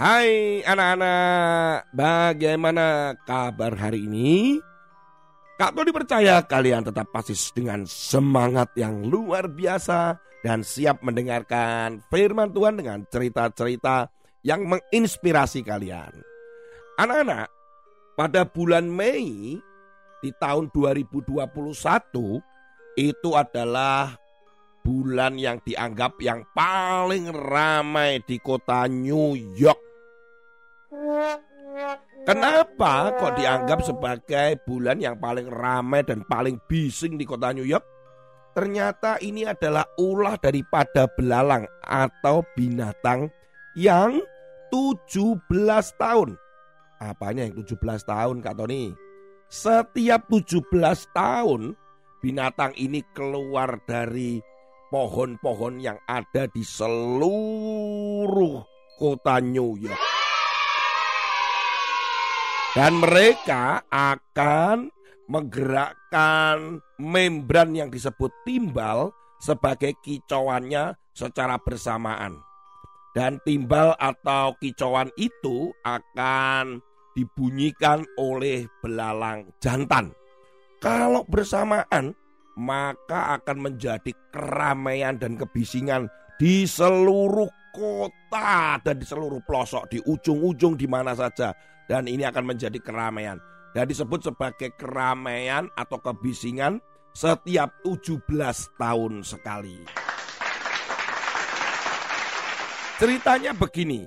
Hai anak-anak, bagaimana kabar hari ini? Kak Tony percaya kalian tetap pasti dengan semangat yang luar biasa dan siap mendengarkan firman Tuhan dengan cerita-cerita yang menginspirasi kalian. Anak-anak, pada bulan Mei di tahun 2021 itu adalah bulan yang dianggap yang paling ramai di kota New York Kenapa kok dianggap sebagai bulan yang paling ramai dan paling bising di kota New York? Ternyata ini adalah ulah daripada belalang atau binatang yang 17 tahun. Apanya yang 17 tahun Kak Tony? Setiap 17 tahun binatang ini keluar dari pohon-pohon yang ada di seluruh kota New York. Dan mereka akan menggerakkan membran yang disebut timbal sebagai kicauannya secara bersamaan. Dan timbal atau kicauan itu akan dibunyikan oleh belalang jantan. Kalau bersamaan, maka akan menjadi keramaian dan kebisingan di seluruh kota dan di seluruh pelosok, di ujung-ujung di mana saja dan ini akan menjadi keramaian. Dan disebut sebagai keramaian atau kebisingan setiap 17 tahun sekali. Ceritanya begini.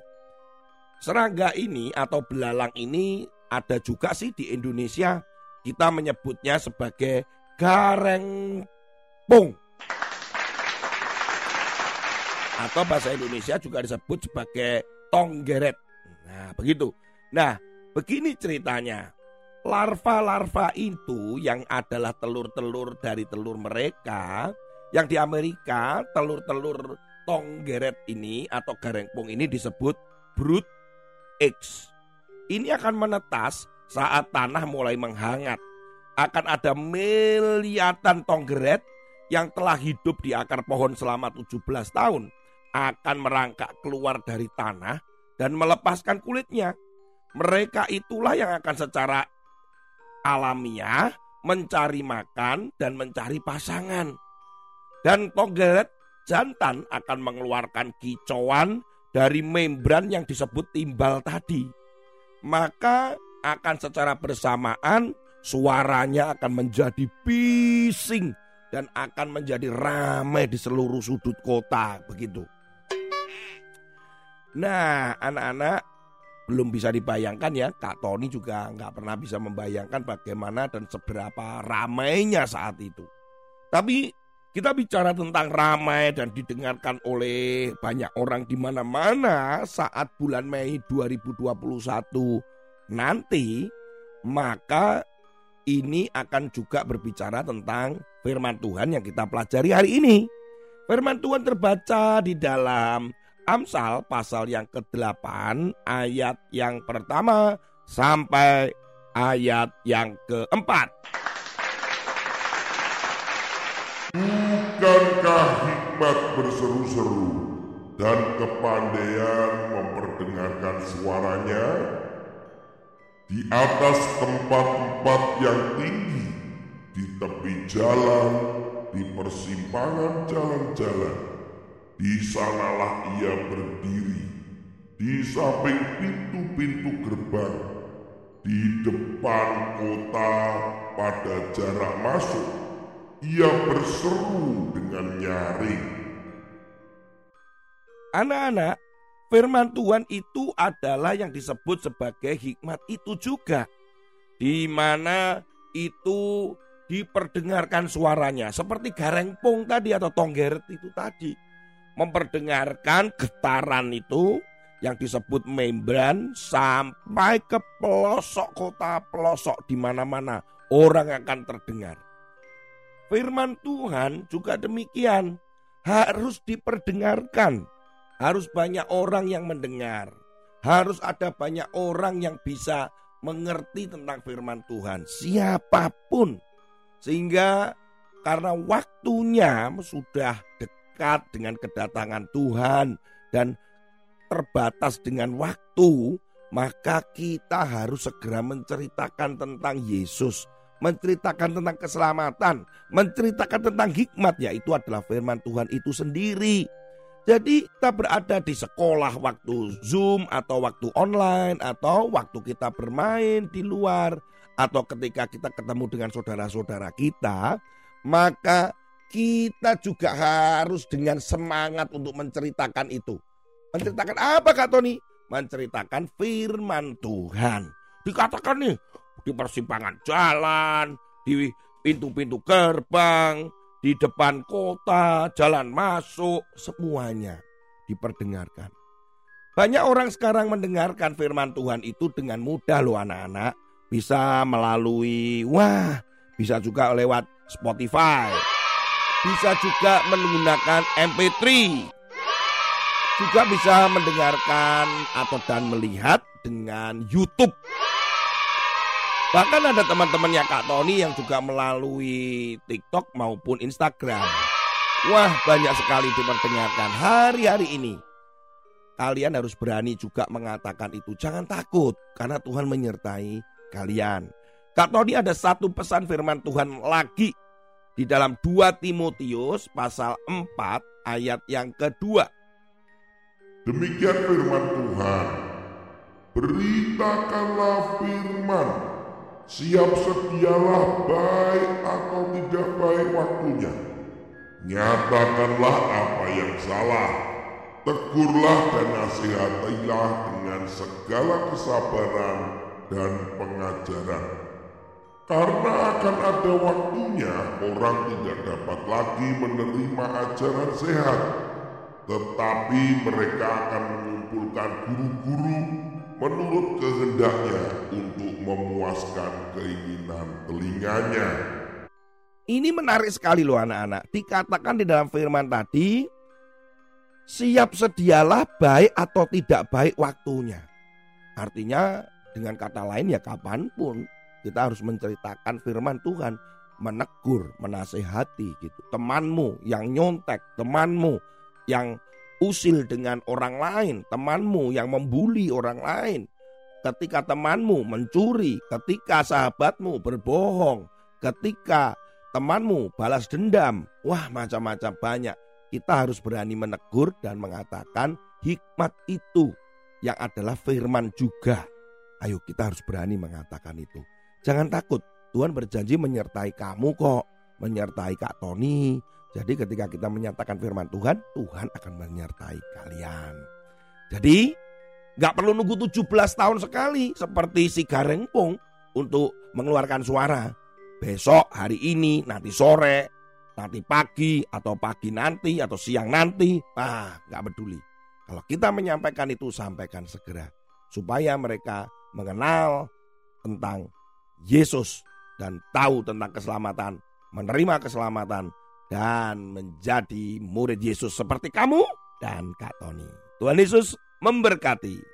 Serangga ini atau belalang ini ada juga sih di Indonesia. Kita menyebutnya sebagai gareng pung. Atau bahasa Indonesia juga disebut sebagai tonggeret. Nah, begitu. Nah, Begini ceritanya. Larva-larva itu yang adalah telur-telur dari telur mereka yang di Amerika telur-telur tonggeret ini atau garengpung ini disebut brood eggs. Ini akan menetas saat tanah mulai menghangat. Akan ada miliatan tonggeret yang telah hidup di akar pohon selama 17 tahun akan merangkak keluar dari tanah dan melepaskan kulitnya mereka itulah yang akan secara alamiah mencari makan dan mencari pasangan. Dan tonggelet jantan akan mengeluarkan kicauan dari membran yang disebut timbal tadi. Maka akan secara bersamaan suaranya akan menjadi bising dan akan menjadi ramai di seluruh sudut kota begitu. Nah, anak-anak belum bisa dibayangkan ya Kak Tony juga nggak pernah bisa membayangkan bagaimana dan seberapa ramainya saat itu. Tapi kita bicara tentang ramai dan didengarkan oleh banyak orang di mana-mana saat bulan Mei 2021 nanti, maka ini akan juga berbicara tentang firman Tuhan yang kita pelajari hari ini. Firman Tuhan terbaca di dalam Amsal pasal yang ke-8 ayat yang pertama sampai ayat yang keempat. Bukankah hikmat berseru-seru dan kepandaian memperdengarkan suaranya di atas tempat-tempat yang tinggi, di tepi jalan, di persimpangan jalan-jalan, di sanalah ia berdiri, di samping pintu-pintu gerbang, di depan kota pada jarak masuk. Ia berseru dengan nyaring. Anak-anak, firman Tuhan itu adalah yang disebut sebagai hikmat itu juga. Di mana itu diperdengarkan suaranya seperti garengpung tadi atau tonggeret itu tadi memperdengarkan getaran itu yang disebut membran sampai ke pelosok kota pelosok di mana-mana orang akan terdengar. Firman Tuhan juga demikian harus diperdengarkan. Harus banyak orang yang mendengar. Harus ada banyak orang yang bisa mengerti tentang firman Tuhan. Siapa pun. Sehingga karena waktunya sudah dekat dengan kedatangan Tuhan dan terbatas dengan waktu, maka kita harus segera menceritakan tentang Yesus, menceritakan tentang keselamatan, menceritakan tentang hikmat, yaitu adalah firman Tuhan itu sendiri. Jadi kita berada di sekolah waktu Zoom atau waktu online atau waktu kita bermain di luar atau ketika kita ketemu dengan saudara-saudara kita, maka kita juga harus dengan semangat untuk menceritakan itu. Menceritakan apa Kak Tony? Menceritakan firman Tuhan. Dikatakan nih di persimpangan jalan, di pintu-pintu gerbang, di depan kota, jalan masuk, semuanya diperdengarkan. Banyak orang sekarang mendengarkan firman Tuhan itu dengan mudah loh anak-anak. Bisa melalui, wah bisa juga lewat Spotify. Bisa juga menggunakan MP3 juga bisa mendengarkan atau dan melihat dengan YouTube. Bahkan ada teman-temannya Kak Tony yang juga melalui TikTok maupun Instagram. Wah banyak sekali diperdengarkan hari-hari ini. Kalian harus berani juga mengatakan itu. Jangan takut karena Tuhan menyertai kalian. Kak Tony ada satu pesan firman Tuhan lagi di dalam 2 Timotius pasal 4 ayat yang kedua. Demikian firman Tuhan. Beritakanlah firman. Siap sedialah baik atau tidak baik waktunya. Nyatakanlah apa yang salah. Tegurlah dan nasihatilah dengan segala kesabaran dan pengajaran. Karena akan ada waktunya orang tidak dapat lagi menerima ajaran sehat tetapi mereka akan mengumpulkan guru-guru menurut kehendaknya untuk memuaskan keinginan telinganya. Ini menarik sekali loh anak-anak. Dikatakan di dalam firman tadi, siap sedialah baik atau tidak baik waktunya. Artinya dengan kata lain ya kapan pun kita harus menceritakan firman Tuhan. Menegur, menasehati gitu. Temanmu yang nyontek, temanmu yang usil dengan orang lain, temanmu yang membuli orang lain, ketika temanmu mencuri, ketika sahabatmu berbohong, ketika temanmu balas dendam, wah macam-macam banyak. Kita harus berani menegur dan mengatakan hikmat itu yang adalah firman juga. Ayo kita harus berani mengatakan itu. Jangan takut, Tuhan berjanji menyertai kamu kok, menyertai Kak Tony, jadi ketika kita menyatakan firman Tuhan, Tuhan akan menyertai kalian. Jadi nggak perlu nunggu 17 tahun sekali seperti si garengpung untuk mengeluarkan suara. Besok, hari ini, nanti sore, nanti pagi, atau pagi nanti, atau siang nanti. Ah, nggak peduli. Kalau kita menyampaikan itu, sampaikan segera. Supaya mereka mengenal tentang Yesus dan tahu tentang keselamatan, menerima keselamatan, dan menjadi murid Yesus seperti kamu dan Kak Tony. Tuhan Yesus memberkati.